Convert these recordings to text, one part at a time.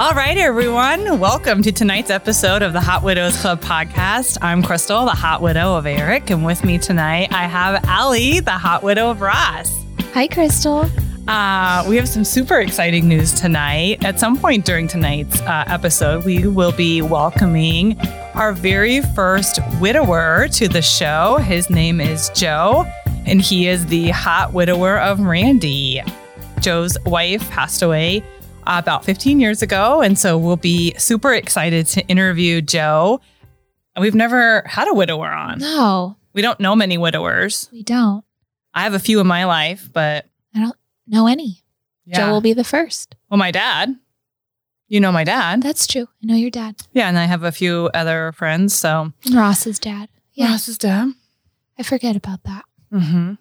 All right, everyone. Welcome to tonight's episode of the Hot Widows Club podcast. I'm Crystal, the hot widow of Eric, and with me tonight I have Allie, the hot widow of Ross. Hi, Crystal. Uh, we have some super exciting news tonight. At some point during tonight's uh, episode, we will be welcoming our very first widower to the show. His name is Joe, and he is the hot widower of Randi. Joe's wife passed away about 15 years ago. And so we'll be super excited to interview Joe. We've never had a widower on. No, We don't know many widowers. we don't. I have a few in my life, but I don't know any. yeah. Joe will be the first. well, my dad, you know my dad. That's true. I know your dad. Yeah. And I have a few other friends. So Ross's dad. Yeah, Ross's dad. I forget about that. hmm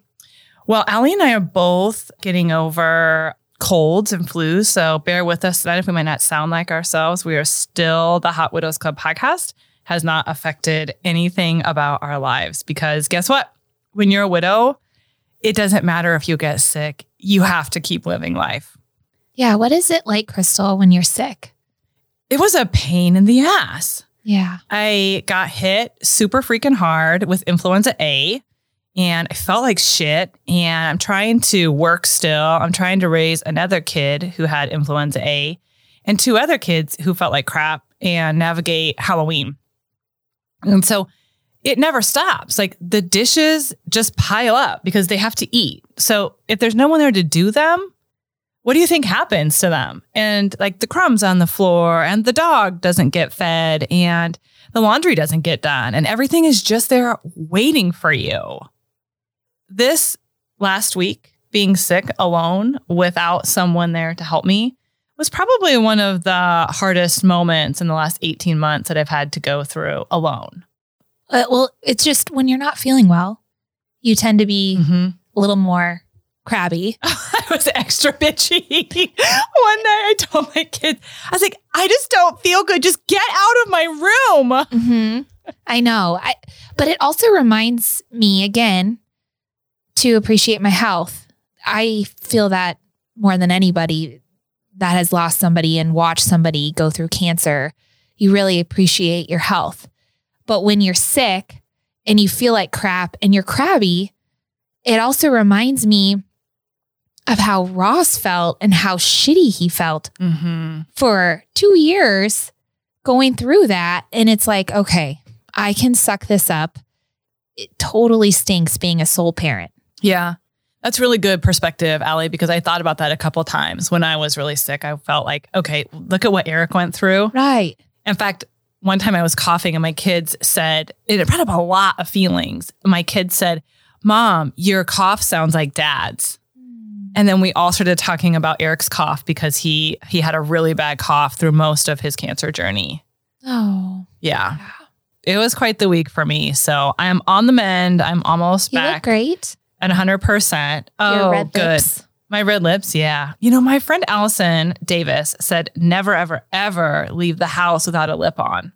Well, Allie and I are both getting over colds and flus. So bear with us tonight if we might not sound like ourselves. We are still the Hot Widows Club podcast has not affected anything about our lives because guess what? When you're a widow, it doesn't matter if you get sick. You have to keep living life. Yeah, what is it like, Crystal, when you're sick? It was a pain in the ass. Yeah. I got hit super freaking hard with influenza A and I felt like shit. And I'm trying to work still. I'm trying to raise another kid who had influenza A and two other kids who felt like crap and navigate Halloween. And so it never stops. Like the dishes just pile up because they have to eat. So if there's no one there to do them, what do you think happens to them? And like the crumbs on the floor, and the dog doesn't get fed, and the laundry doesn't get done, and everything is just there waiting for you. This last week, being sick alone without someone there to help me was probably one of the hardest moments in the last 18 months that I've had to go through alone. Uh, well, it's just when you're not feeling well, you tend to be Mm-hmm. a little more crabby. I was extra bitchy. One night I told my kids, I was like, I just don't feel good. Just get out of my room. hmm I know. I, but it also reminds me again to appreciate my health. I feel that more than anybody that has lost somebody and watched somebody go through cancer, you really appreciate your health. But when you're sick and you feel like crap and you're crabby, it also reminds me of how Ross felt and how shitty he felt Mm-hmm. for two years going through that. And it's like, okay, I can suck this up. It totally stinks being a sole parent. Yeah. That's really good perspective, Allie, because I thought about that a couple times when I was really sick. I felt like, okay, look at what Eric went through. Right. In fact, one time I was coughing and my kids said, it brought up a lot of feelings. My kids said, Mom, your cough sounds like dad's. Mm. And then we all started talking about Eric's cough because he he had a really bad cough through most of his cancer journey. Oh, Yeah. It was quite the week for me. So I am on the mend. I'm almost you look back great. At 100%. Oh, good. lips. My red lips, yeah. You know, my friend Allison Davis said never, ever, ever leave the house without a lip on.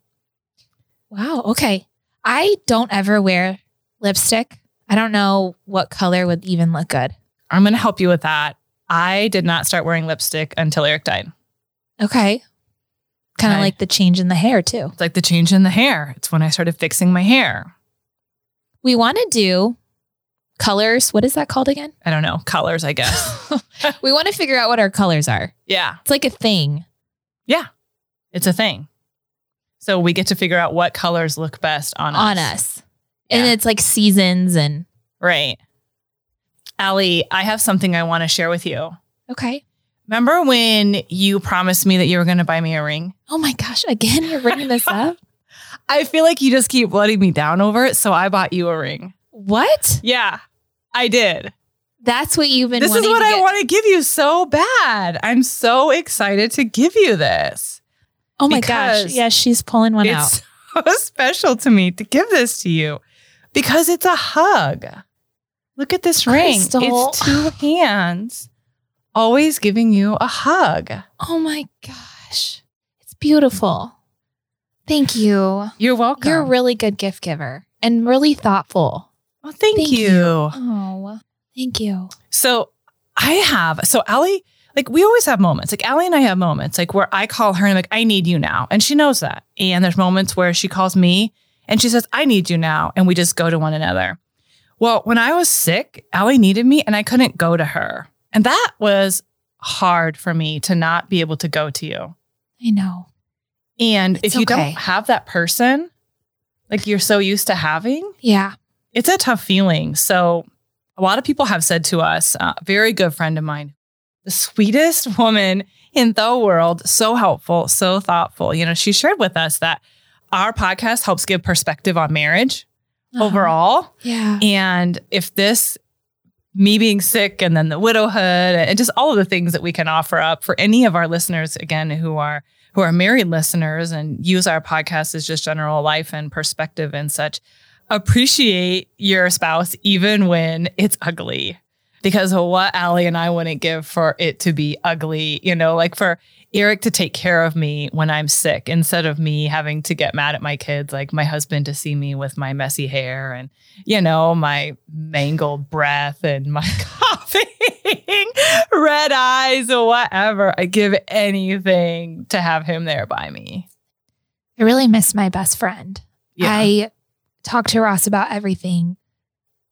Wow. Okay. I don't ever wear lipstick. I don't know what color would even look good. I'm going to help you with that. I did not start wearing lipstick until Eric died. Okay. Kind of like the change in the hair, too. It's like the change in the hair. It's when I started fixing my hair. We want to do colors. What is that called again? I don't know, colors, I guess. we want to figure out what our colors are. yeah. It's like a thing. Yeah. It's a thing. So we get to figure out what colors look best on us. on us. And it's like seasons and Right. Allie, I have something I want to share with you. okay. Remember when you promised me that you were going to buy me a ring? Oh my gosh, again you're bringing this up? I feel like you just keep letting me down over it. So I bought you a ring. What? Yeah, I did. That's what you've been This is what I get- want to give you so bad. I'm so excited to give you this. Oh my gosh. Yes, she's pulling one out. It's so special to me to give this to you because it's a hug. Look at this ring. Crystal. It's two hands always giving you a hug. Oh my gosh. It's beautiful. Thank you. You're welcome. You're a really good gift giver and really thoughtful. Well, thank, Thank you. you. Oh, thank you. So I have, so Allie like we always have moments. Like Allie and I have moments like where I call her and I'm like, I need you now. And she knows that. And there's moments where she calls me and she says, I need you now. And we just go to one another. Well, when I was sick, Allie needed me and I couldn't go to her. And that was hard for me to not be able to go to you. I know. And It's if you okay. don't have that person, like you're so used to having, Yeah. It's a tough feeling. So, a lot of people have said to us, uh, a very good friend of mine, the sweetest woman in the world, so helpful, so thoughtful. You know, she shared with us that our podcast helps give perspective on marriage Uh-huh. overall. Yeah. And if this, me being sick and then the widowhood and just all of the things that we can offer up for any of our listeners, again, who are who are married listeners and use our podcast as just general life and perspective and such, appreciate your spouse even when it's ugly. Because what Allie and I wouldn't give for it to be ugly, you know, like for Eric to take care of me when I'm sick instead of me having to get mad at my kids, like my husband to see me with my messy hair and, you know, my mangled breath and my coughing, red eyes or whatever. I give anything to have him there by me. I really miss my best friend. Yeah. I talk to Ross about everything.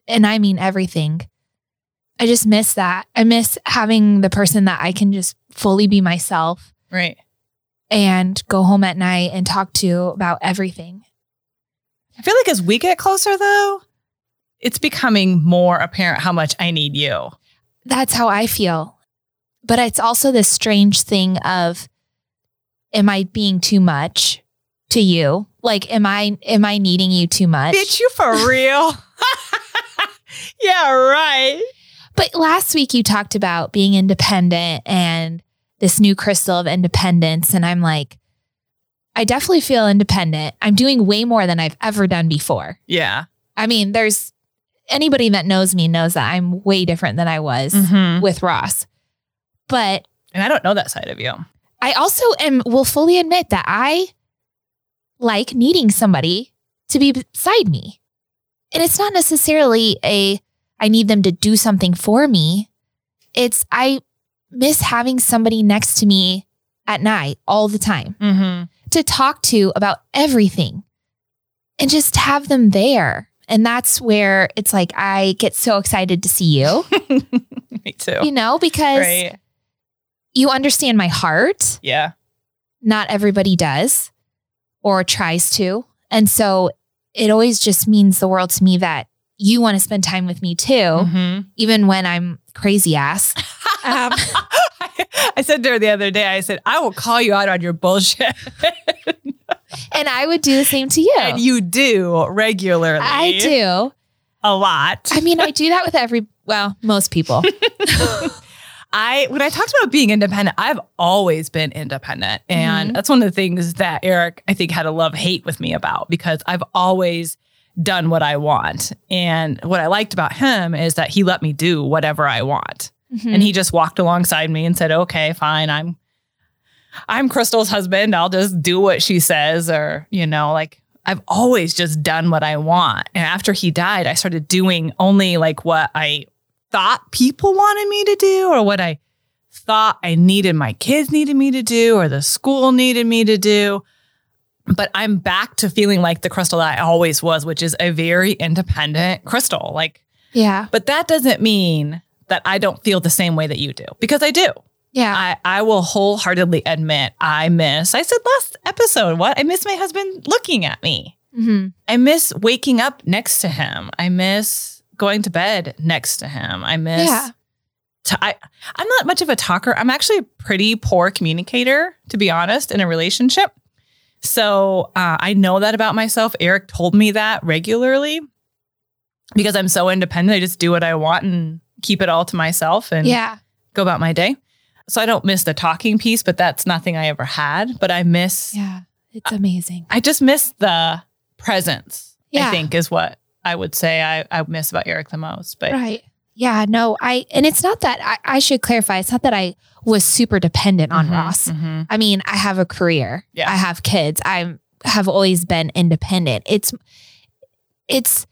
And I mean everything. I just miss that. I miss having the person that I can just fully be myself right. and go home at night and talk to about everything. I feel like as we get closer though, it's becoming more apparent how much I need you. That's how I feel. But it's also this strange thing of am I being too much to you? Like am I am I needing you too much? Bitch, you for real? yeah, right. But last week you talked about being independent and this new crystal of independence. And I'm like, I definitely feel independent. I'm doing way more than I've ever done before. Yeah. I mean, there's anybody that knows me knows that I'm way different than I was Mhm. with Ross. But And I don't know that side of you. I also am will fully admit that I like needing somebody to be beside me. And it's not necessarily a I need them to do something for me. It's I miss having somebody next to me at night all the time Mm-hmm. to talk to about everything and just have them there. And that's where it's like I get so excited to see you, Me too. you know, because Right. you understand my heart. Yeah. not everybody does or tries to. And so it always just means the world to me that you want to spend time with me too, Mhm. even when I'm crazy ass. Um, I said to her the other day, I said, I will call you out on your bullshit. and I would do the same to you. and you do regularly. I do. A lot. I mean, I do that with every, well, most people. I when I talked about being independent, I've always been independent. And Mhm. that's one of the things that Eric, I think, had a love hate with me about because I've always done what I want. And what I liked about him is that he let me do whatever I want. Mhm. And he just walked alongside me and said, Okay, fine, I'm I'm Crystal's husband. I'll just do what she says, or, you know, like I've always just done what I want. And after he died, I started doing only like what I thought people wanted me to do or what I thought I needed my kids needed me to do or the school needed me to do. But I'm back to feeling like the crystal that I always was, which is a very independent crystal. Like, yeah. but that doesn't mean that I don't feel the same way that you do because I do. Yeah. I, I will wholeheartedly admit I miss, I said last episode, what? I miss my husband looking at me. hmm I miss waking up next to him. I miss going to bed next to him. I miss. Yeah. t- I, I'm not much of a talker. I'm actually a pretty poor communicator, to be honest, in a relationship. So uh, I know that about myself. Eric told me that regularly because I'm so independent. I just do what I want and keep it all to myself and Yeah. go about my day. So I don't miss the talking piece, but that's nothing I ever had. But I miss, Yeah. It's amazing. I just miss the presence, Yeah. I think is what I would say I, I miss about Eric the most. But Right. Yeah. No, I, and it's not that I, I should clarify. It's not that I was super dependent on Mhm, Ross. mhm. I mean, I have a career. Yeah. I have kids. I have always been independent. It's it's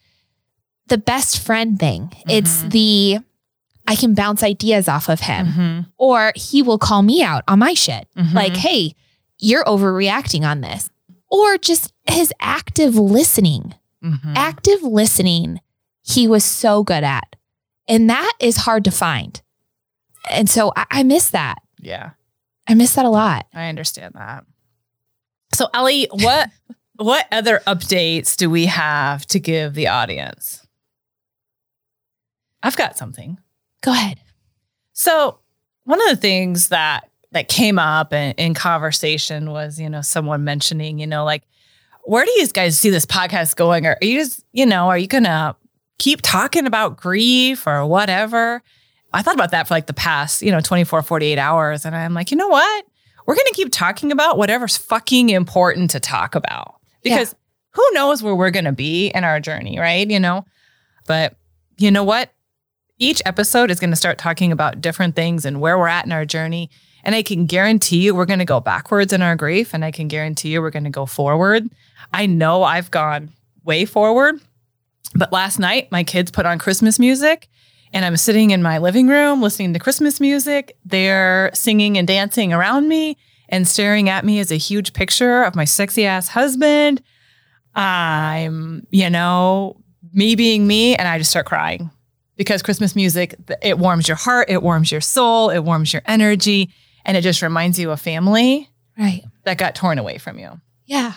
the best friend thing. It's Mhm. the I can bounce ideas off of him. Mhm. Or he will call me out on my shit. Mhm. Like, hey, you're overreacting on this. Or just his active listening. Mhm. Active listening, he was so good at. And that is hard to find. And so I, I miss that. yeah. I miss that a lot. I understand that. So Allie, what what other updates do we have to give the audience? I've got something. Go ahead. So one of the things that that came up in, in conversation was, you know, someone mentioning, you know, like, where do you guys see this podcast going? Or are you just, you know, are you gonna keep talking about grief or whatever? I thought about that for like the past, you know, 24, 48 hours. And I'm like, you know what? We're gonna keep talking about whatever's fucking important to talk about. Because who knows where we're gonna be in our journey, right? You know? But you know what? each episode is to start talking about different things and where we're at in our journey. And I can guarantee you we're going to go backwards in our grief. And I can guarantee you we're going to go forward. I know I've gone way forward. But last night, my kids put on Christmas music and I'm sitting in my living room listening to Christmas music. They're singing and dancing around me and staring at me as a huge picture of my sexy ass husband. I'm, you know, me being me, and I just start crying because Christmas music, it warms your heart, it warms your soul, it warms your energy, and it just reminds you of family Right. that got torn away from you. Yeah.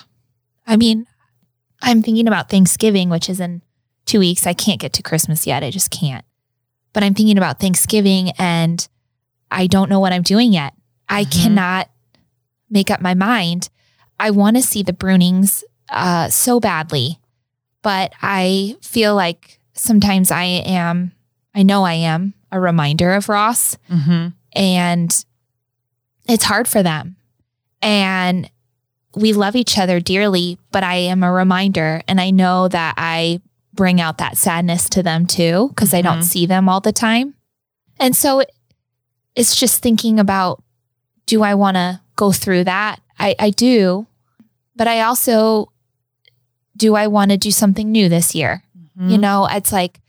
I mean, I'm thinking about Thanksgiving, which is in two weeks. I can't get to Christmas yet. I just can't. But I'm thinking about Thanksgiving and I don't know what I'm doing yet. I Mhm. cannot make up my mind. I want to see the Brunings uh, so badly, but I feel like sometimes I am, I know I am a reminder of Ross Mm-hmm. and it's hard for them. And we love each other dearly, but I am a reminder and I know that I bring out that sadness to them too because I don't Mhm. see them all the time. And so it's just thinking about do I want to go through that? I, I do, but I also do I want to do something new this year? Mm-hmm. You know, it's like,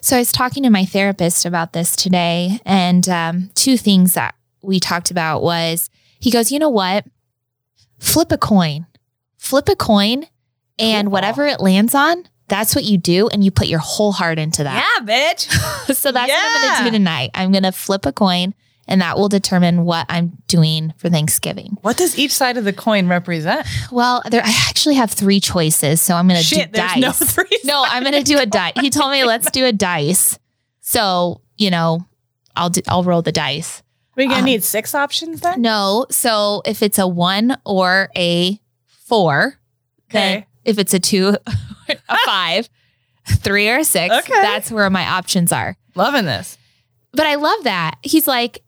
so I was talking to my therapist about this today, and um, two things that we talked about was he goes, you know what? Flip a coin, flip a coin, and Cool. whatever it lands on, that's what you do, and you put your whole heart into that. yeah, bitch. so that's what I'm going to do tonight. I'm going to flip a coin, and that will determine what I'm doing for Thanksgiving. what does each side of the coin represent? Well, there, I actually have three choices, so I'm going to do Shit, there's dice. no three. No, I'm gonna do a dice. He told me let's do a dice. So you know, I'll do. I'll roll the dice. We're gonna um, need six options then. No, so if it's a one or a four, then Okay. if it's a two, a five, three or a six, Okay. that's where my options are. Loving this. But I love that he's like,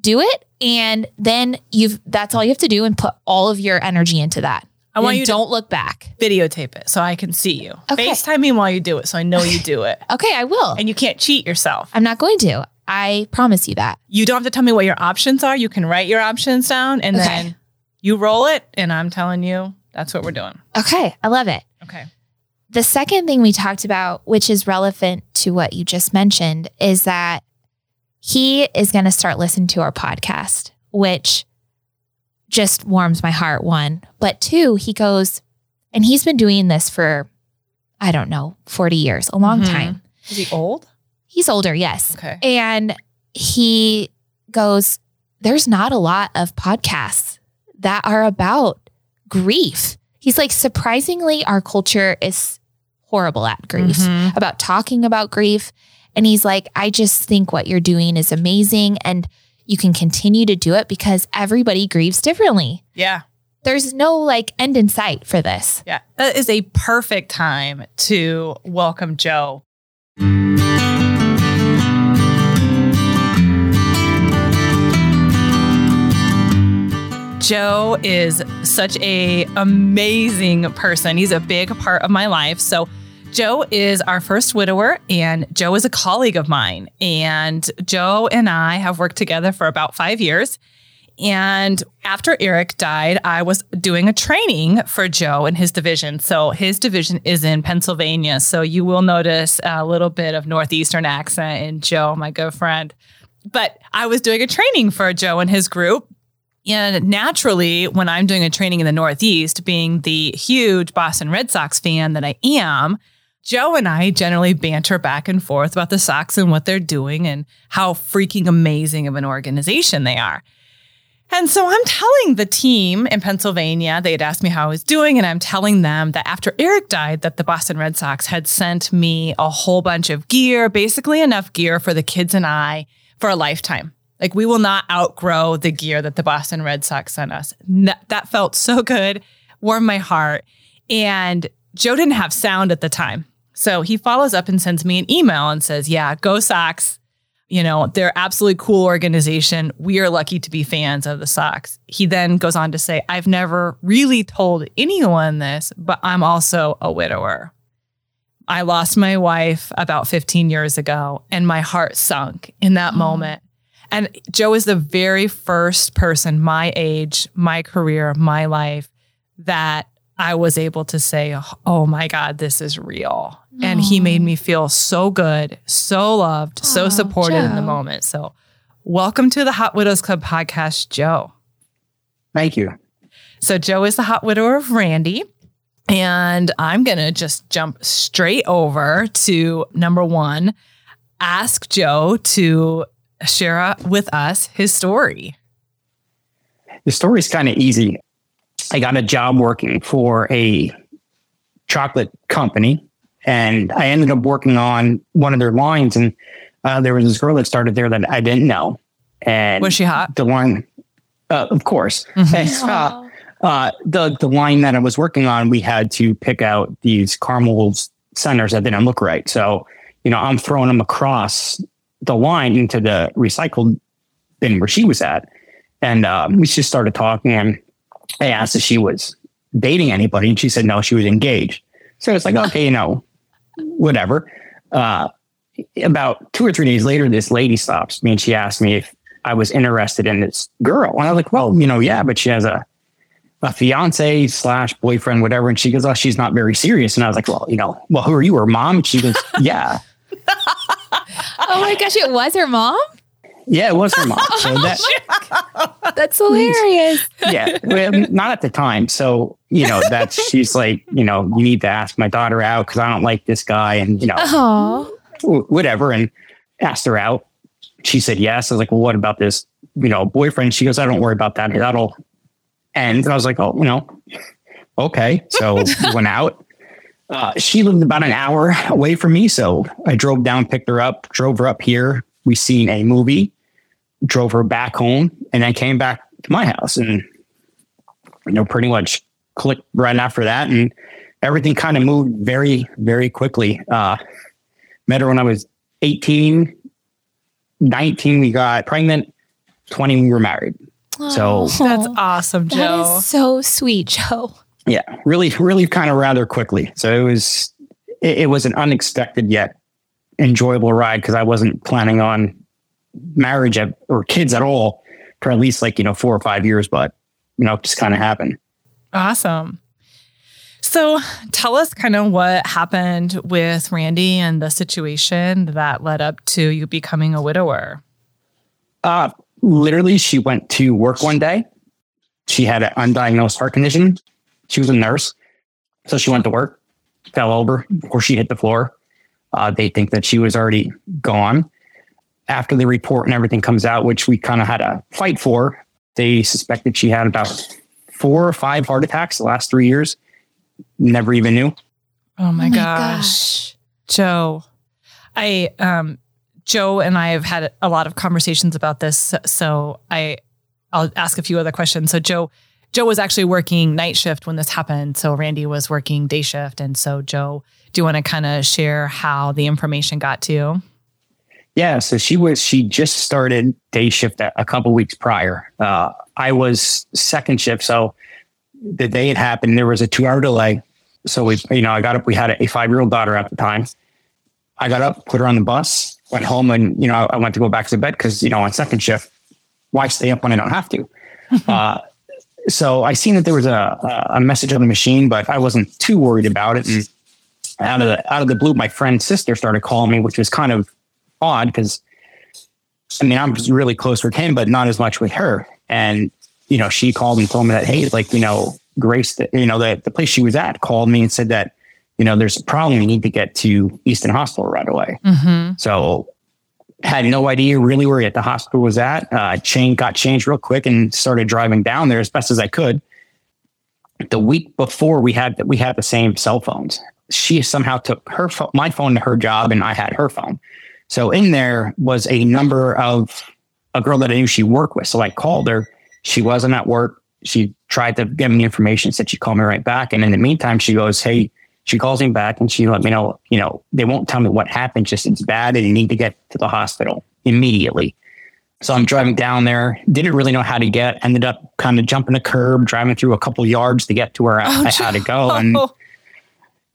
do it, and then you've. That's all you have to do, and put all of your energy into that. I want And you don't look back. videotape it so I can see you. Okay. FaceTime me while you do it so I know you do it. Okay, I will. and you can't cheat yourself. I'm not going to. I promise you that. You don't have to tell me what your options are. You can write your options down and Okay. then you roll it. And I'm telling you, that's what we're doing. Okay, I love it. Okay. The second thing we talked about, which is relevant to what you just mentioned, is that he is going to start listening to our podcast, which just warms my heart. One, but two, he goes, and he's been doing this for, I don't know, 40 years, a long Mhm. time. Is he old? He's older, yes. Okay. And he goes, There's not a lot of podcasts that are about grief. He's like, surprisingly, our culture is horrible at grief, Mhm. about talking about grief. And he's like, I just think what you're doing is amazing. And you can continue to do it because everybody grieves differently. Yeah. There's no like end in sight for this. Yeah. That is a perfect time to welcome Joe. Joe is such a amazing person. He's a big part of my life. So Joe is our first widower and Joe is a colleague of mine. And Joe and I have worked together for about 5 years. And after Eric died, I was doing a training for Joe in his division. So his division is in Pennsylvania. So you will notice a little bit of Northeastern accent in Joe, my good friend. But I was doing a training for Joe and his group. And naturally, when I'm doing a training in the Northeast, being the huge Boston Red Sox fan that I am, Joe and I generally banter back and forth about the Sox and what they're doing and how freaking amazing of an organization they are. And so I'm telling the team in Pennsylvania, they had asked me how I was doing, and I'm telling them that after Eric died, that the Boston Red Sox had sent me a whole bunch of gear, basically enough gear for the kids and I for a lifetime. Like we will not outgrow the gear that the Boston Red Sox sent us. That felt so good, warmed my heart. And Joe didn't have sound at the time. So he follows up and sends me an email and says, Yeah, go Sox. You know, they're absolutely cool organization. We are lucky to be fans of the Sox. He then goes on to say, I've never really told anyone this, but I'm also a widower. I lost my wife about 15 years ago, and my heart sunk in that oh. moment. And Joe is the very first person my age, my career, my life that I was able to say, oh my God, this is real. Aww. And he made me feel so good, so loved, Aww, so supported Joe. in the moment. So, welcome to the Hot Widows Club podcast, Joe. Thank you. So, Joe is the hot widower of Randi. And I'm going to just jump straight over to number one ask Joe to share with us his story. The story is kind of easy. I got a job working for a chocolate company, and I ended up working on one of their lines. And uh, there was this girl that started there that I didn't know. And was she hot? The line, uh, of course. Mm-hmm. Uh, uh, the the line that I was working on, we had to pick out these caramel centers that didn't look right. So, you know, I'm throwing them across the line into the recycled bin where she was at, and um, we just started talking. And I asked if she was dating anybody, and she said no, she was engaged. So it's like, okay, you know, whatever. Uh, about two or three days later, this lady stops me and she asked me if I was interested in this girl. And I was like, well, you know, yeah, but she has a, a fiance slash boyfriend, whatever. And she goes, oh, she's not very serious. And I was like, well, you know, well, who are you, her mom? And she goes, yeah. Oh my gosh, it was her mom? Yeah, it was her mom. So oh that, that's hilarious. Yeah, well, not at the time. So you know, that's she's like, you know, you need to ask my daughter out because I don't like this guy, and you know, Aww. whatever. And asked her out. She said yes. I was like, well, what about this? You know, boyfriend. She goes, I don't worry about that. That'll end. And I was like, oh, you know, okay. So we went out. Uh, she lived about an hour away from me, so I drove down, picked her up, drove her up here. We seen a movie, drove her back home, and then came back to my house and you know pretty much clicked right after that and everything kind of moved very very quickly. Uh met her when i was 18 19 we got pregnant 20 we were married. So that's awesome joe that is so sweet joe yeah really really kind of rather quickly so it was it, it was an unexpected yet enjoyable ride because I wasn't planning on marriage at, or kids at all for at least like, you know, four or five years, but, you know, just kind of happened. Awesome. So tell us kind of what happened with Randi and the situation that led up to you becoming a widower. Uh, literally, she went to work one day. She had an undiagnosed heart condition. She was a nurse. So she went to work, fell over before she hit the floor. Uh, they think that she was already gone. After the report and everything comes out, which we kind of had a fight for, they suspected she had about four or five heart attacks the last three years. Never even knew. Oh my, oh my gosh. gosh. Joe. I um Joe and I have had a lot of conversations about this. So I I'll ask a few other questions. So Joe Joe was actually working night shift when this happened. So Randi was working day shift. And so Joe do you want to kind of share how the information got to you? Yeah, so she was she just started day shift a, couple weeks prior. Uh, I was second shift, so the day it happened, there was a two hour delay. So we, you know, I got up. We had a, five year old daughter at the time. I got up, put her on the bus, went home, and you know, I went to go back to bed because you know on second shift, why stay up when I don't have to? uh, so I seen that there was a, a message on the machine, but I wasn't too worried about it. And out of the out of the blue, my friend's sister started calling me, which was kind of odd because I mean I'm really close with him, but not as much with her. And you know, she called and told me that hey, like you know, Grace, the, you know, the the place she was at called me and said that you know there's a problem. You need to get to Easton Hospital right away. Mm-hmm. So had no idea really where the hospital was at. Uh, chain got changed real quick and started driving down there as best as I could. The week before we had we had the same cell phones. She somehow took her phone, my phone to her job, and I had her phone. So in there was a number of a girl that I knew she worked with. So I called her. She wasn't at work. She tried to give me information. Said she'd call me right back. And in the meantime, she goes, "Hey, she calls me back and she let me know, you know, they won't tell me what happened, just it's bad and you need to get to the hospital immediately. So I'm driving down there, didn't really know how to get, ended up kind of jumping a curb, driving through a couple yards to get to where I, oh, I had to go. And,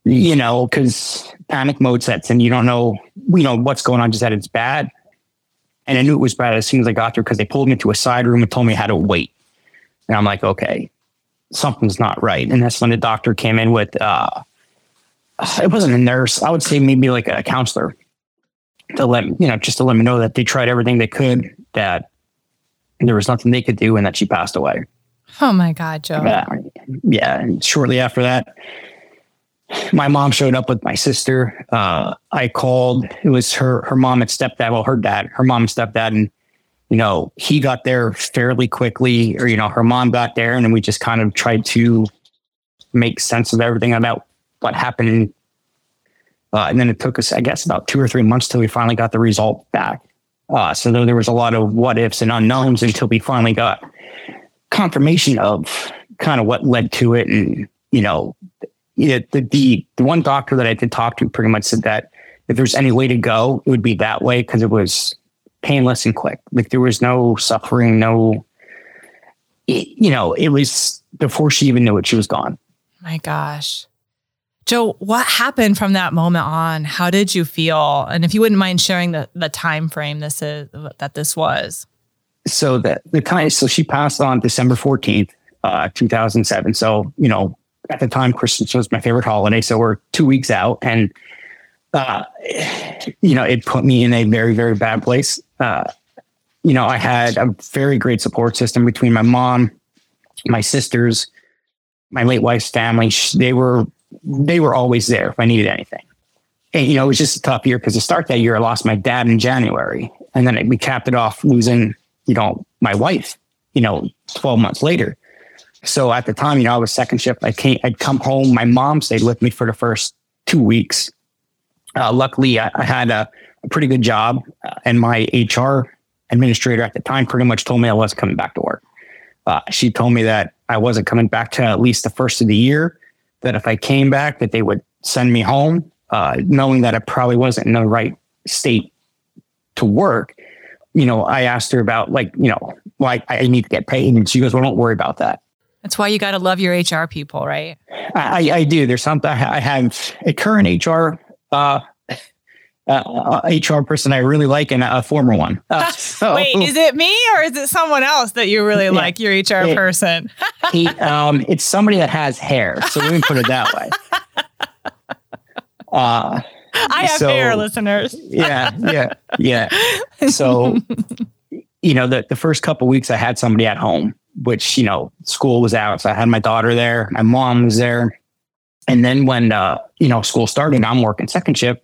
you know, because panic mode sets and you don't know, you know, what's going on, just that it's bad. And I knew it was bad as soon as I got there because they pulled me to a side room and told me how to wait. And I'm like, okay, something's not right. And that's when the doctor came in with, uh, it wasn't a nurse. I would say maybe like a counselor to let you know, just to let me know that they tried everything they could, that there was nothing they could do, and that she passed away. Oh my God, Joe. Yeah, yeah. And shortly after that, my mom showed up with my sister. Uh, I called. It was her her mom and stepdad. Well, her dad, her mom and stepdad, and you know he got there fairly quickly, or you know her mom got there, and then we just kind of tried to make sense of everything about what happened. Uh, and then it took us, I guess, about two or three months till we finally got the result back. Uh, so there was a lot of what ifs and unknowns until we finally got confirmation of kind of what led to it. And, you know, it, the, the, the one doctor that I did talk to pretty much said that if there's any way to go, it would be that way because it was painless and quick. Like there was no suffering, no, it, you know, it was before she even knew it, she was gone. My gosh. Joe, what happened from that moment on? How did you feel? And if you wouldn't mind sharing the the time frame this is that this was. So that the kind so she passed on December 14th, uh, 2007. So, you know, at the time Christmas was my favorite holiday, so we're 2 weeks out and uh, you know, it put me in a very very bad place. Uh, you know, I had a very great support system between my mom, my sisters, my late wife's family. They were they were always there if I needed anything. And, you know, it was just a tough year because to start that year, I lost my dad in January. And then it, we capped it off losing, you know, my wife, you know, 12 months later. So at the time, you know, I was second shift. I came, I'd come home. My mom stayed with me for the first two weeks. Uh, luckily, I, I had a, a, pretty good job, uh, and my HR administrator at the time pretty much told me I was coming back to work. Uh, she told me that I wasn't coming back to at least the first of the year, that if I came back, that they would send me home, uh, knowing that I probably wasn't in the right state to work. You know, I asked her about like, you know, why I, I need to get paid, and she goes, "Well, don't worry about that." That's why you got to love your HR people, right? I, I do. There's something I have a current HR uh, uh, HR person I really like and a former one. Uh, so, Wait, is it me or is it someone else that you really yeah, like, your HR it, person? he, um, it's somebody that has hair. So let me put it that way. Uh, I have so, hair, listeners. yeah, yeah, yeah. So, you know, the, the first couple weeks I had somebody at home, which, you know, school was out. So I had my daughter there, my mom was there. And then when, uh, you know, school started, I'm working second shift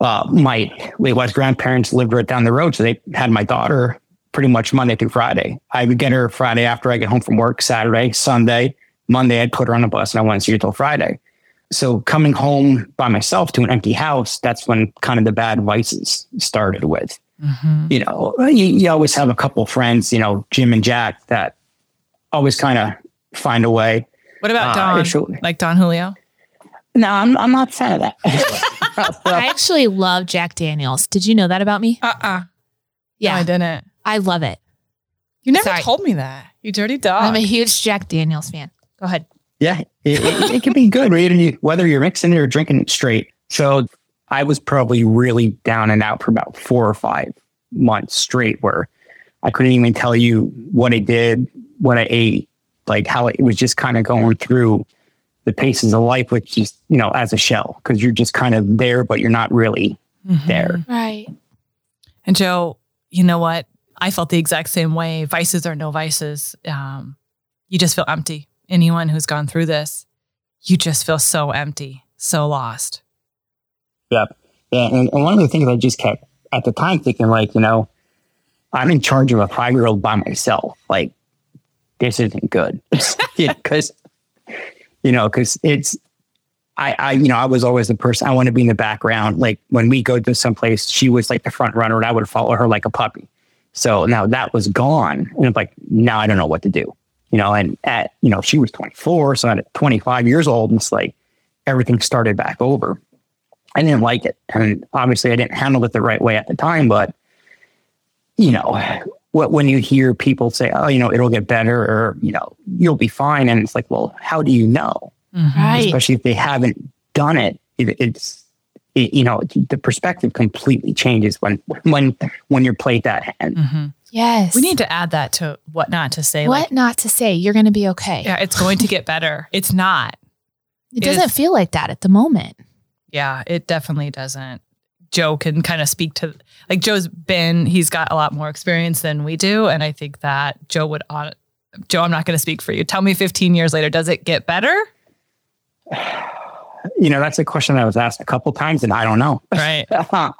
uh, my late wife's grandparents lived right down the road. So they had my daughter pretty much Monday through Friday. I would get her Friday after I get home from work, Saturday, Sunday, Monday, I'd put her on a bus and I wouldn't see her till Friday. So coming home by myself to an empty house, that's when kind of the bad vices started with. Mm-hmm. You know, you, you always have a couple friends, you know, Jim and Jack that always kind of find a way. What about uh, Don? like Don Julio? No, I'm, I'm not a fan of that. I actually love Jack Daniels. Did you know that about me? Uh uh-uh. uh Yeah. No, I didn't. I love it. You never Sorry. told me that. You dirty dog. I'm a huge Jack Daniels fan. Go ahead. Yeah, it, it, it can be good whether you're mixing it or drinking it straight. So I was probably really down and out for about four or five months straight where I couldn't even tell you what I did, what I ate, like how it was just kind of going through the paces of life, which is, you know, as a shell, because you're just kind of there, but you're not really mm-hmm. there. Right. And Joe, you know what? I felt the exact same way. Vices are no vices. Um, you just feel empty. Anyone who's gone through this, you just feel so empty, so lost. Yep. Yeah. And, and one of the things I just kept at the time thinking, like, you know, I'm in charge of a five year old by myself. Like, this isn't good. Because, you know, because it's, I, I, you know, I was always the person I want to be in the background. Like when we go to someplace, she was like the front runner, and I would follow her like a puppy. So now that was gone, and it's like now I don't know what to do. You know, and at you know she was 24, so at 25 years old, and it's like everything started back over. I didn't like it. And obviously I didn't handle it the right way at the time, but you know, what when you hear people say, oh, you know, it'll get better or, you know, you'll be fine. And it's like, well, how do you know? Mm-hmm. Right. Especially if they haven't done it. it it's, it, you know, the perspective completely changes when, when, when you're played that hand. Mm-hmm. Yes. We need to add that to what not to say. What like, not to say. You're going to be okay. Yeah. It's going to get better. It's not. It, it doesn't is, feel like that at the moment. Yeah, it definitely doesn't. Joe can kind of speak to like Joe's been he's got a lot more experience than we do and I think that Joe would on Joe I'm not going to speak for you. Tell me 15 years later does it get better? You know, that's a question I was asked a couple times and I don't know. Right.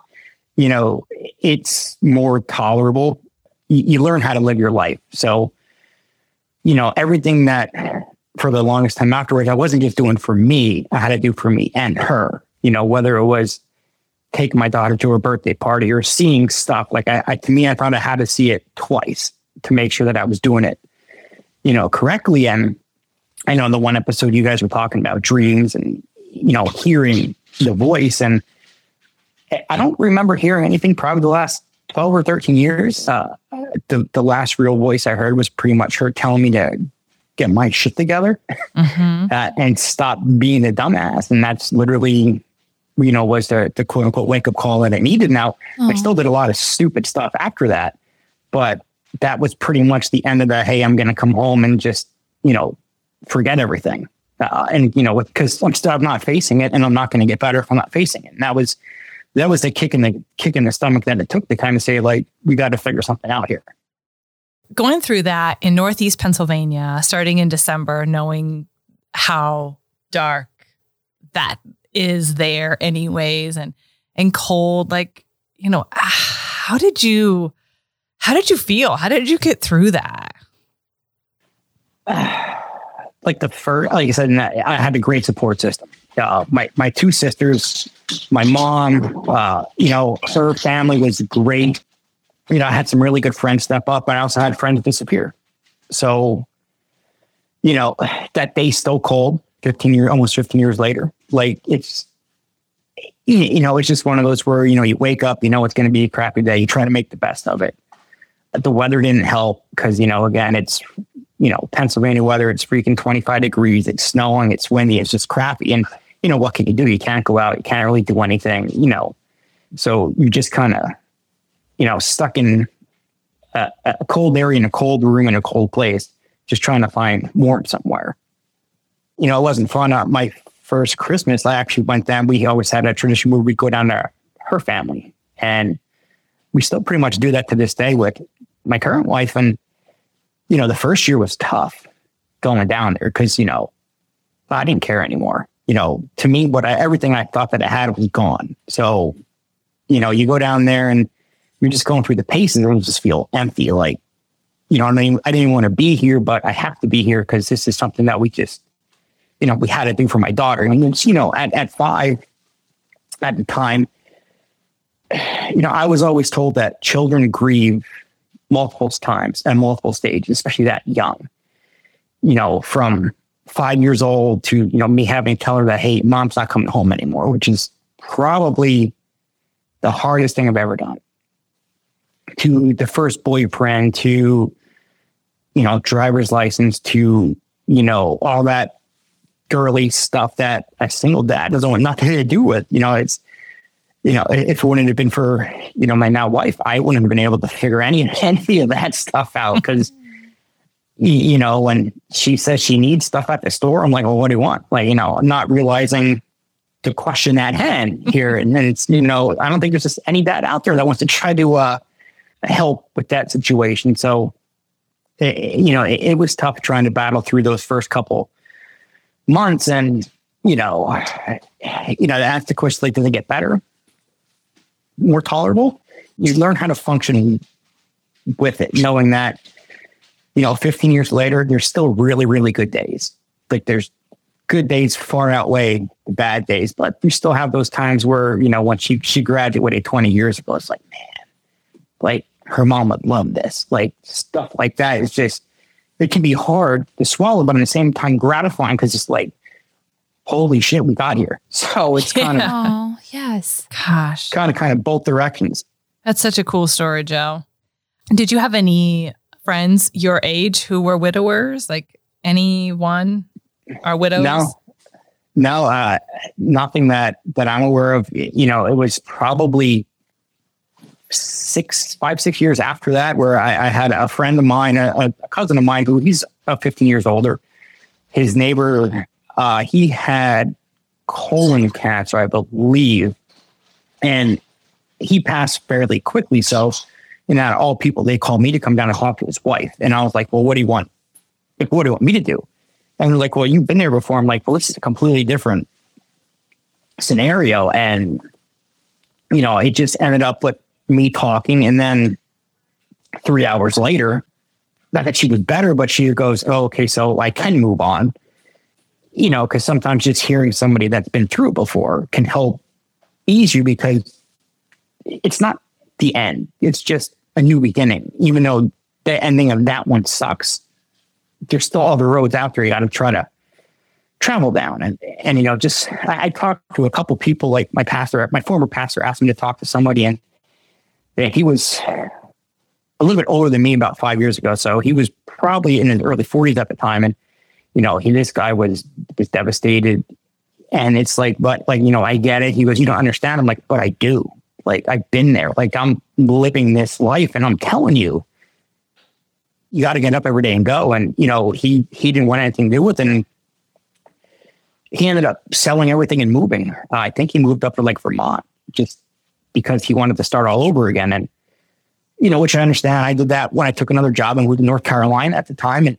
you know, it's more tolerable. You, you learn how to live your life. So, you know, everything that for the longest time afterwards, I wasn't just doing for me, I had to do for me and her you know, whether it was taking my daughter to her birthday party or seeing stuff like I, I to me, I found I had to see it twice to make sure that I was doing it, you know, correctly. And I know in the one episode you guys were talking about dreams and, you know, hearing the voice. And I don't remember hearing anything probably the last 12 or 13 years. Uh, the, the last real voice I heard was pretty much her telling me to get my shit together mm-hmm. uh, and stop being a dumbass. And that's literally you know, was the, the quote unquote wake up call that I needed. Now, I still did a lot of stupid stuff after that, but that was pretty much the end of the, hey, I'm going to come home and just, you know, forget everything. Uh, and, you know, because I'm still I'm not facing it and I'm not going to get better if I'm not facing it. And that was, that was the kick in the kick in the stomach that it took to kind of say, like, we got to figure something out here. Going through that in Northeast Pennsylvania, starting in December, knowing how dark that is there anyways and and cold like you know how did you how did you feel? How did you get through that? Like the first like i said i had a great support system. Uh, my my two sisters my mom uh, you know her family was great. You know i had some really good friends step up but i also had friends disappear. So you know that day still cold 15 years almost 15 years later like it's you know it's just one of those where you know you wake up you know it's going to be a crappy day you try to make the best of it. The weather didn't help because you know again it's you know pennsylvania weather it's freaking 25 degrees it's snowing it's windy it's just crappy and you know what can you do? You can't go out you can't really do anything you know? So you just kind of you know stuck in a, a cold area in a cold room in a cold place just trying to find warmth somewhere. You know, it wasn't fun. Uh, my first Christmas, I actually went down. We always had a tradition where we go down to her family. And we still pretty much do that to this day with my current wife. And, you know, the first year was tough going down there because, you know, I didn't care anymore. You know, to me, what I, everything I thought that I had was gone. So, you know, you go down there and you're just going through the paces and just feel empty. Like, you know, I mean, I didn't even want to be here, but I have to be here because this is something that we just you know, we had to do for my daughter. Mean, you know, at, at five at the time, you know, I was always told that children grieve multiple times and multiple stages, especially that young. You know, from five years old to, you know, me having to tell her that, hey, mom's not coming home anymore, which is probably the hardest thing I've ever done. To the first boyfriend, to, you know, driver's license, to, you know, all that girly stuff that a single dad doesn't want nothing to do with. You know, it's you know, if it wouldn't have been for, you know, my now wife, I wouldn't have been able to figure any, any of that stuff out because, you know, when she says she needs stuff at the store, I'm like, well, what do you want? Like, you know, not realizing the question at hand here. And then it's, you know, I don't think there's just any dad out there that wants to try to uh, help with that situation. So, it, you know, it, it was tough trying to battle through those first couple months. And, you know, you know, that's the question, like, do they get better? more tolerable, you learn how to function with it, knowing that, you know, 15 years later, there's still really, really good days. Like there's good days far outweigh the bad days, but you still have those times where, you know, when she, she graduated 20 years ago, it's like, man, like her mom would love this. Like stuff like that is just, it can be hard to swallow, but at the same time gratifying because it's like, holy shit, we got here. So it's kind of, oh, yes. Gosh. kind of, kind of both directions. That's such a cool story, Joe. Did you have any friends your age who were widowers? Like anyone are widows? No, no, uh, nothing that that I'm aware of. You know, it was probably six, five, six years after that where I, I had a friend of mine, a, a, cousin of mine, who he's about 15 years older. His neighbor, uh, he had colon cancer, I believe, and he passed fairly quickly. So, you know, all people, they called me to come down and talk to his wife, and I was like, "Well, what do you want? Like, what do you want me to do?" And they're like, "Well, you've been there before." I'm like, "Well, this is a completely different scenario," and you know, it just ended up with me talking, and then three hours later, not that she was better, but she goes, "Oh, okay, so I can move on." you know, because sometimes just hearing somebody that's been through before can help ease you because it's not the end. It's just a new beginning. Even though the ending of that one sucks, there's still other roads out there you got to try to travel down. And, and, you know, just I, I talked to a couple people, like my pastor, my former pastor asked me to talk to somebody, and he was a little bit older than me about five years ago. So he was probably in his early 40s at the time. And you know, he, this guy was was devastated. And it's like, but like, you know, I get it. He goes, you don't understand. I'm like, but I do. Like, I've been there. Like, I'm living this life, and I'm telling you, you got to get up every day and go. And you know, he he didn't want anything to do with it. And he ended up selling everything and moving. Uh, I think he moved up to like Vermont just because he wanted to start all over again. And you know, which I understand. I did that when I took another job and moved to North Carolina at the time. And,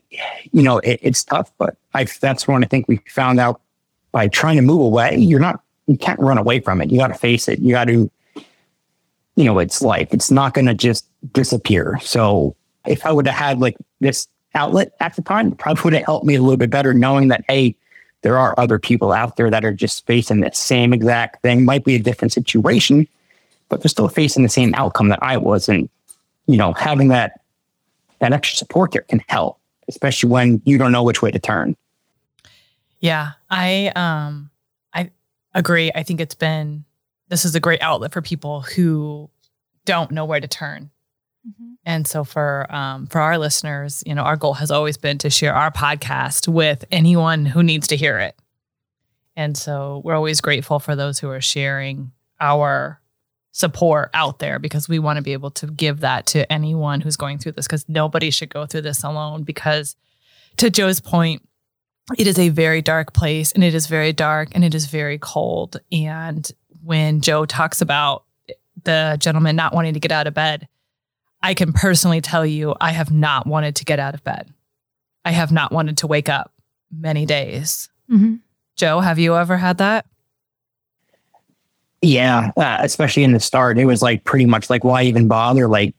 you know, it, it's tough, but I, that's when I think we found out by trying to move away, you're not, you can't run away from it. You got to face it. You got to, you know, it's life. It's not going to just disappear. So if I would have had like this outlet at the time, probably would have helped me a little bit better knowing that, hey, there are other people out there that are just facing the same exact thing. Might be a different situation, but they're still facing the same outcome that I was. And you know, having that that extra support there can help, especially when you don't know which way to turn. Yeah, I um I agree. I think it's been this is a great outlet for people who don't know where to turn. Mm-hmm. And so for um, for our listeners, you know, our goal has always been to share our podcast with anyone who needs to hear it. And so we're always grateful for those who are sharing our support out there because we want to be able to give that to anyone who's going through this because nobody should go through this alone because to Joe's point it is a very dark place and it is very dark and it is very cold. And when Joe talks about the gentleman not wanting to get out of bed I can personally tell you I have not wanted to get out of bed. I have not wanted to wake up many days. Mm-hmm. Joe have you ever had that yeah, uh, especially in the start, it was like pretty much like, why even bother? Like,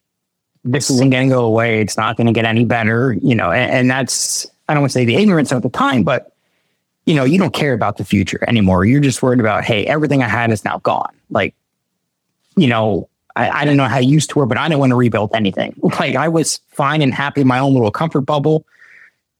this isn't going to go away. It's not going to get any better, you know. And, and that's I don't want to say the ignorance of the time, but you know, you don't care about the future anymore. You're just worried about, hey, everything I had is now gone. Like, you know, I, I don't know how you used to work, but I do not want to rebuild anything. Like, I was fine and happy in my own little comfort bubble,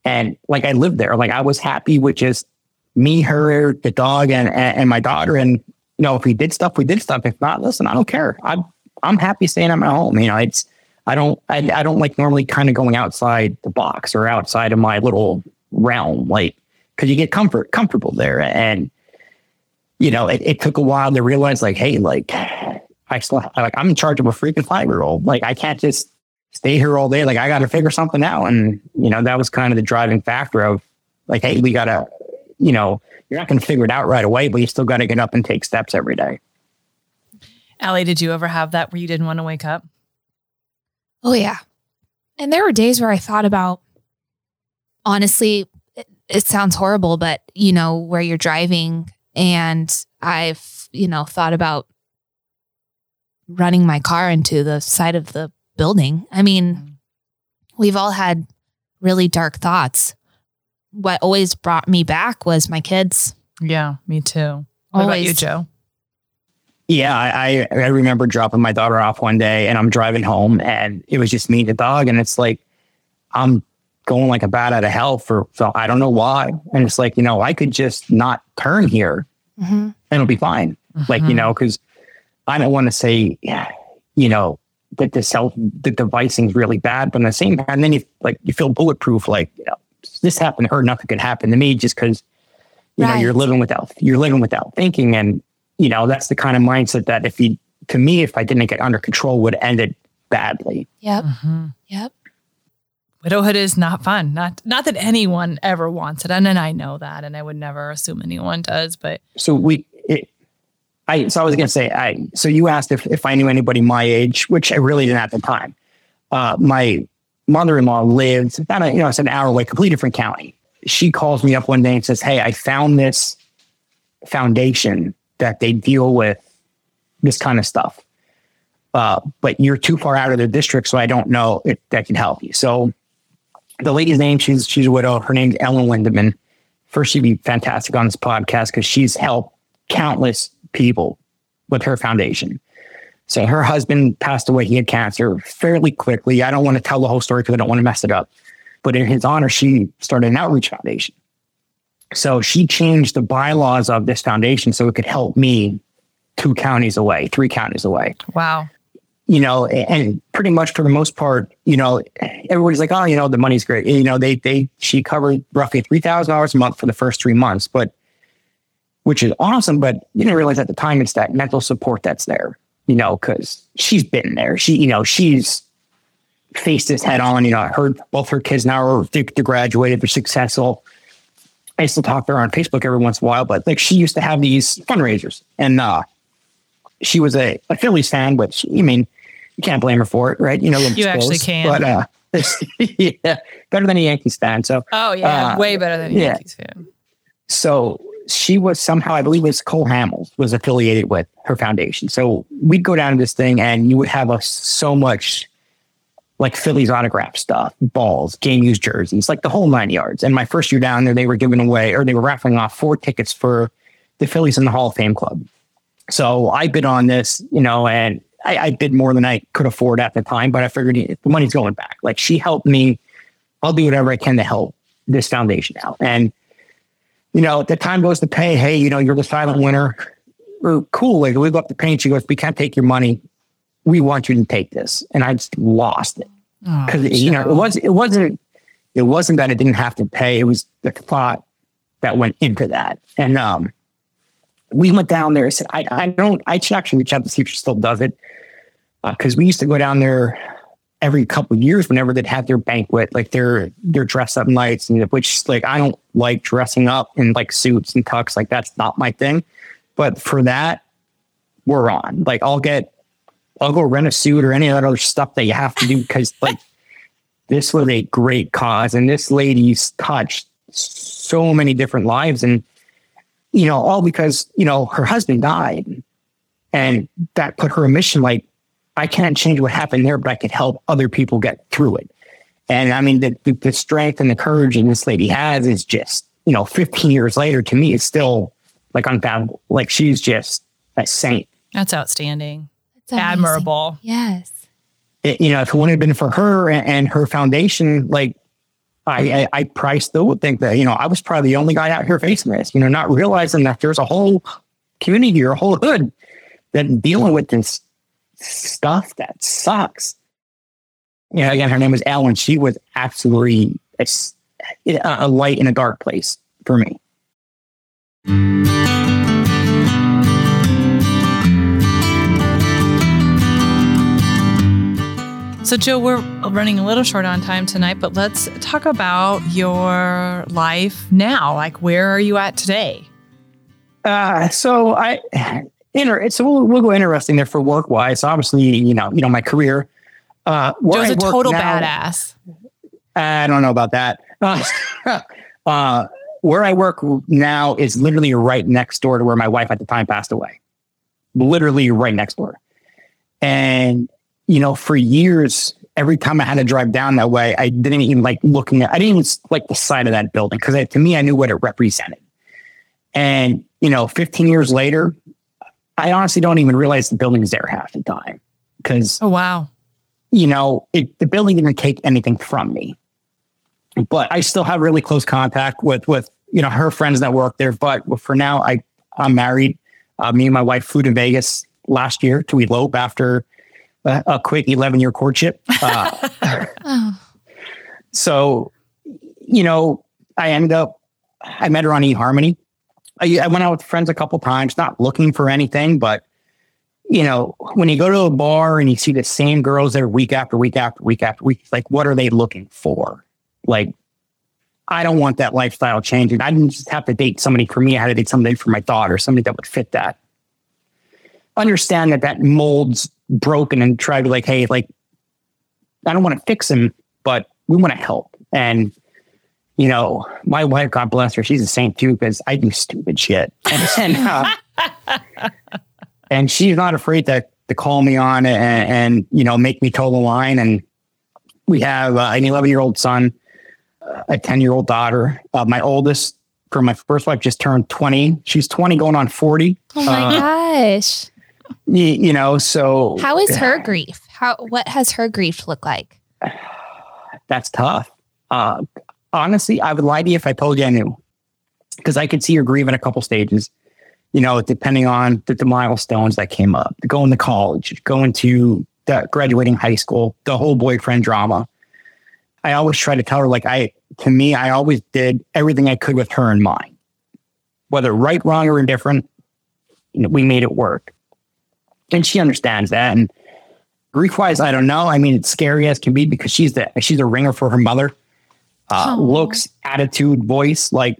and like I lived there. Like, I was happy with just me, her, the dog, and and, and my daughter, and you know, if we did stuff, we did stuff. If not, listen, I don't care. I'm I'm happy staying at my home. You know, it's I don't I, I don't like normally kind of going outside the box or outside of my little realm, like because you get comfort comfortable there. And you know, it, it took a while to realize like, hey, like I still like I'm in charge of a freaking five year old. Like I can't just stay here all day. Like I got to figure something out. And you know that was kind of the driving factor of like, hey, we got to, you know, you're not going to figure it out right away, but you still got to get up and take steps every day. Allie, did you ever have that where you didn't want to wake up? Oh yeah, and there were days where I thought about, honestly, it, it sounds horrible, but you know where you're driving, and I've you know thought about running my car into the side of the building. I mean, mm-hmm. we've all had really dark thoughts. What always brought me back was my kids. Yeah, me too. What always. about you, Joe? Yeah, I, I remember dropping my daughter off one day and I'm driving home and it was just me and the dog. And it's like, I'm going like a bat out of hell for, so I don't know why. And it's like, you know, I could just not turn here mm-hmm. and it'll be fine. Mm-hmm. Like, you mm-hmm. know, cause I don't want to say, you know, that the self, the devising is really bad, but at the same time, then you like, you feel bulletproof. Like, you know, this happened to her, nothing could happen to me just cause, you right. know, you're living without, you're living without thinking. And, you know, that's the kind of mindset that if you, to me, if I didn't get under control, would end it badly. Yep. Mm-hmm. Yep. Widowhood is not fun. Not not that anyone ever wants it, and, and I know that, and I would never assume anyone does. But so we, it, I so I was gonna say, I so you asked if if I knew anybody my age, which I really didn't at the time. Uh, my mother-in-law lived about a, you know it's an hour away, completely different county. She calls me up one day and says, "Hey, I found this foundation that they deal with this kind of stuff. Uh, but you're too far out of the district, so I don't know if that can help you. So the lady's name, she's she's a widow. Her name's Ellen Lindeman. First, she'd be fantastic on this podcast because she's helped countless people with her foundation. So her husband passed away. He had cancer fairly quickly. I don't want to tell the whole story because I don't want to mess it up. But in his honor, she started an outreach foundation. So she changed the bylaws of this foundation so it could help me two counties away, three counties away. Wow. You know, and pretty much for the most part, you know, everybody's like, oh, you know, the money's great. You know, they they she covered roughly three thousand dollars a month for the first three months, but which is awesome. But you didn't realize at the time it's that mental support that's there. You know, because she's been there. She, you know, she's faced this head on. You know, I heard both her kids now are they graduated, they're successful I still talk to her on Facebook every once in a while, but like she used to have these fundraisers and uh, she was a, a Phillies fan, which I mean, you can't blame her for it, right? You know, you actually can, but uh, yeah, better than a Yankees fan. So, oh yeah, uh, way better than a yeah. Yankees fan. So she was somehow, I believe, it was Cole Hamels was affiliated with her foundation. So we'd go down to this thing, and you would have us so much like Phillies autograph stuff, balls, game used jerseys, like the whole nine yards. And my first year down there, they were giving away or they were raffling off four tickets for the Phillies in the Hall of Fame Club. So I bid on this, you know, and I, I bid more than I could afford at the time, but I figured the money's going back. Like she helped me. I'll do whatever I can to help this foundation out. And, you know, the time goes to pay. Hey, you know, you're the silent winner. We're cool. Like we go up to pay and she goes, we can't take your money we want you to take this. And I just lost it. Because, oh, you know, it was, it wasn't, it wasn't that it didn't have to pay. It was the thought that went into that. And, um, we went down there. I said, I, I don't, I should actually reach out to see if she still does it. Uh, cause we used to go down there every couple of years whenever they'd have their banquet, like their, their dress up nights and which like, I don't like dressing up in like suits and tux. Like that's not my thing. But for that, we're on. Like I'll get I'll go rent a suit or any of that other stuff that you have to do because like this was a great cause and this lady's touched so many different lives and you know all because you know her husband died and that put her a mission like I can't change what happened there but I can help other people get through it. And I mean the, the, the strength and the courage that this lady has is just you know 15 years later to me it's still like unfathomable. Like she's just a saint. That's outstanding. That's admirable. Yes. It, you know, if it wouldn't have been for her and, and her foundation, like I, I, I probably still would think that, you know, I was probably the only guy out here facing this, you know, not realizing that there's a whole community or a whole hood that dealing with this stuff that sucks. You know, again, her name was Ellen. She was absolutely a, a light in a dark place for me. So, Joe, we're running a little short on time tonight, but let's talk about your life now. Like, where are you at today? Uh, so, I inter, so we'll, we'll go interesting there for work wise. Obviously, you know, you know my career. Uh, Joe's a total now, badass. I don't know about that. Uh, uh, where I work now is literally right next door to where my wife at the time passed away. Literally right next door. And you know, for years, every time I had to drive down that way, I didn't even like looking at, I didn't even like the side of that building because to me, I knew what it represented. And, you know, 15 years later, I honestly don't even realize the building is there half the time because, oh, wow. You know, it, the building didn't take anything from me, but I still have really close contact with, with, you know, her friends that work there. But for now, I, I'm married. Uh, me and my wife flew to Vegas last year to elope after a, a quick 11 year courtship. Uh, oh. So, you know, I ended up, I met her on eHarmony. I, I went out with friends a couple times, not looking for anything, but you know, when you go to a bar and you see the same girls there week after week after week after week, like what are they looking for? Like, I don't want that lifestyle changing. I didn't just have to date somebody for me. I had to date somebody for my daughter, somebody that would fit that. Understand that that molds broken and try to like, hey, like, I don't want to fix him, but we want to help. And, you know, my wife, God bless her, she's a saint too, because I do stupid shit. And, and, uh, and she's not afraid to, to call me on and, and, you know, make me toe the line. And we have uh, an 11 year old son, a 10 year old daughter. Uh, my oldest, from my first wife, just turned 20. She's 20 going on 40. Oh my uh, gosh you, you know, so how is her grief? How what has her grief look like? That's tough. Uh, honestly, I would lie to you if I told you I knew, because I could see her grieve in a couple stages. You know, depending on the, the milestones that came up, going to college, going to the graduating high school, the whole boyfriend drama. I always try to tell her, like, I, to me, I always did everything I could with her in mind, whether right, wrong, or indifferent. You know, we made it work and she understands that. And grief wise, I don't know. I mean, it's scary as can be because she's the she's a ringer for her mother. Uh, oh. Looks, attitude, voice. Like,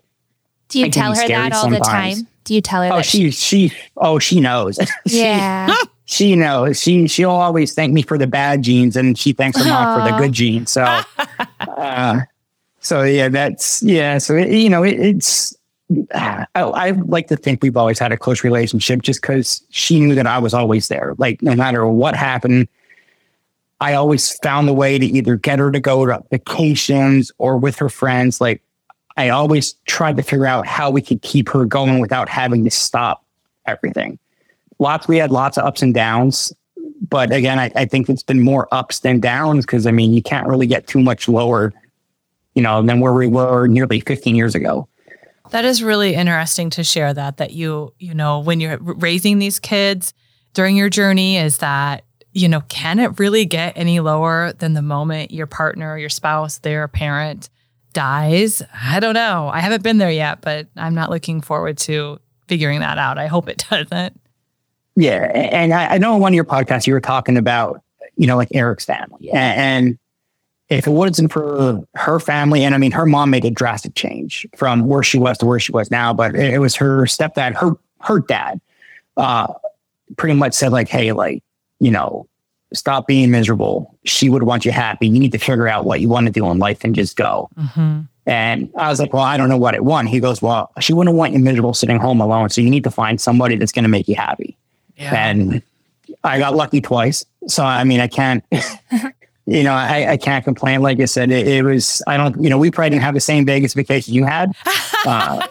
do you tell her that all sometimes. the time? Do you tell her? Oh, she, she, oh, she knows. Yeah. she, she knows. She, she'll always thank me for the bad genes, and she thanks her mom for the good genes. So, uh, so yeah, that's yeah. So it, you know, it, it's I, I, like to think we've always had a close relationship just because she knew that I was always there. Like, no matter what happened, I always found the way to either get her to go to vacations or with her friends. Like, I always tried to figure out how we could keep her going without having to stop everything. Lots, we had lots of ups and downs. But again, I, I think it's been more ups than downs because I mean, you can't really get too much lower, you know, than where we were nearly 15 years ago. That is really interesting to share that that you, you know, when you're raising these kids during your journey is that, you know, can it really get any lower than the moment your partner, your spouse, their parent dies? I don't know. I haven't been there yet, but I'm not looking forward to figuring that out. I hope it doesn't. Yeah. And I, know in one of your podcasts you were talking about, you know, like Eric's family and if it wasn't for her family, and I mean, her mom made a drastic change from where she was to where she was now, but it, was her stepdad, her her dad, uh, pretty much said like, "Hey, like, you know, stop being miserable. She would want you happy. You need to figure out what you want to do in life and just go." Mm-hmm. And I was like, "Well, I don't know what it want." He goes, "Well, she wouldn't want you miserable sitting home alone. So you need to find somebody that's going to make you happy." Yeah. And I got lucky twice. So I mean, I can't you know, I, I can't complain. Like I said, it, it, was, I don't, you know, we probably didn't have the same Vegas vacation you had. Uh,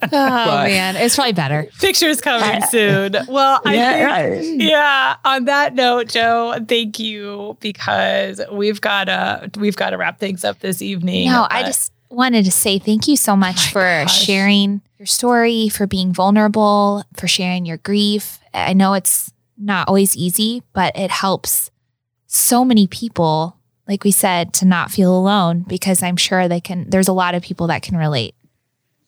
oh but, man, it's probably better. Pictures coming uh, soon. Well, I yeah, think, yeah. On that note, Joe, thank you because we've got to we've got to wrap things up this evening. No, but, I just wanted to say thank you so much oh for gosh. sharing your story, for being vulnerable, for sharing your grief. I know it's not always easy, but it helps so many people, like we said, to not feel alone because I'm sure they can, there's a lot of people that can relate.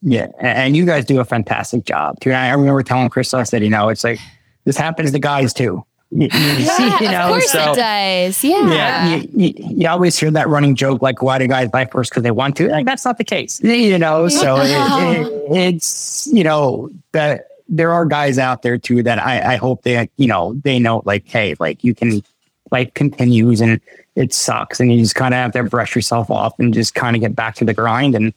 Yeah. And you guys do a fantastic job too. I remember telling Chris, I said, you know, it's like this happens to guys too. You, yeah, you know, of course so, it does. Yeah. Yeah. You, you, always hear that running joke, like, why do guys buy first? Because they want to. Like, that's not the case. You know, so it, it, it's, you know, that there are guys out there too that I, I hope they, you know, they know like, hey, like you can, life continues and it sucks. And you just kind of have to brush yourself off and just kind of get back to the grind. And,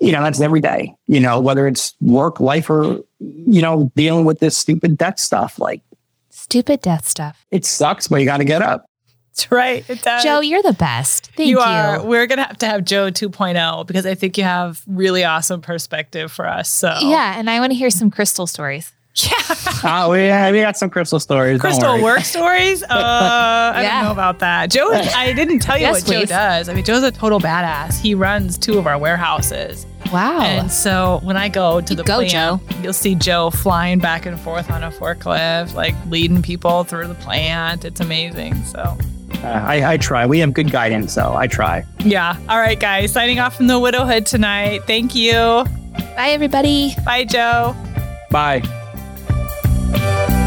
you know, that's every day, you know, whether it's work, life, or, you know, dealing with this stupid death stuff. Like, stupid death stuff. It sucks, but you got to get up. That's right. It does. Joe, you're the best. Thank you. You are. We're going to have to have Joe 2.0 because I think you have really awesome perspective for us. So, yeah. And I want to hear some crystal stories. Yeah. oh, we, yeah, we got some crystal stories. Crystal work stories? Uh, I yeah. don't know about that. Joe, I didn't tell you yes, what please. Joe does. I mean, Joe's a total badass. He runs two of our warehouses. Wow. And so when I go to you the go, plant, Joe. you'll see Joe flying back and forth on a forklift, like leading people through the plant. It's amazing. So uh, I, I, try. We have good guidance, so I try. Yeah. All right, guys. Signing off from the widowhood tonight. Thank you. Bye, everybody. Bye, Joe. Bye. Bye.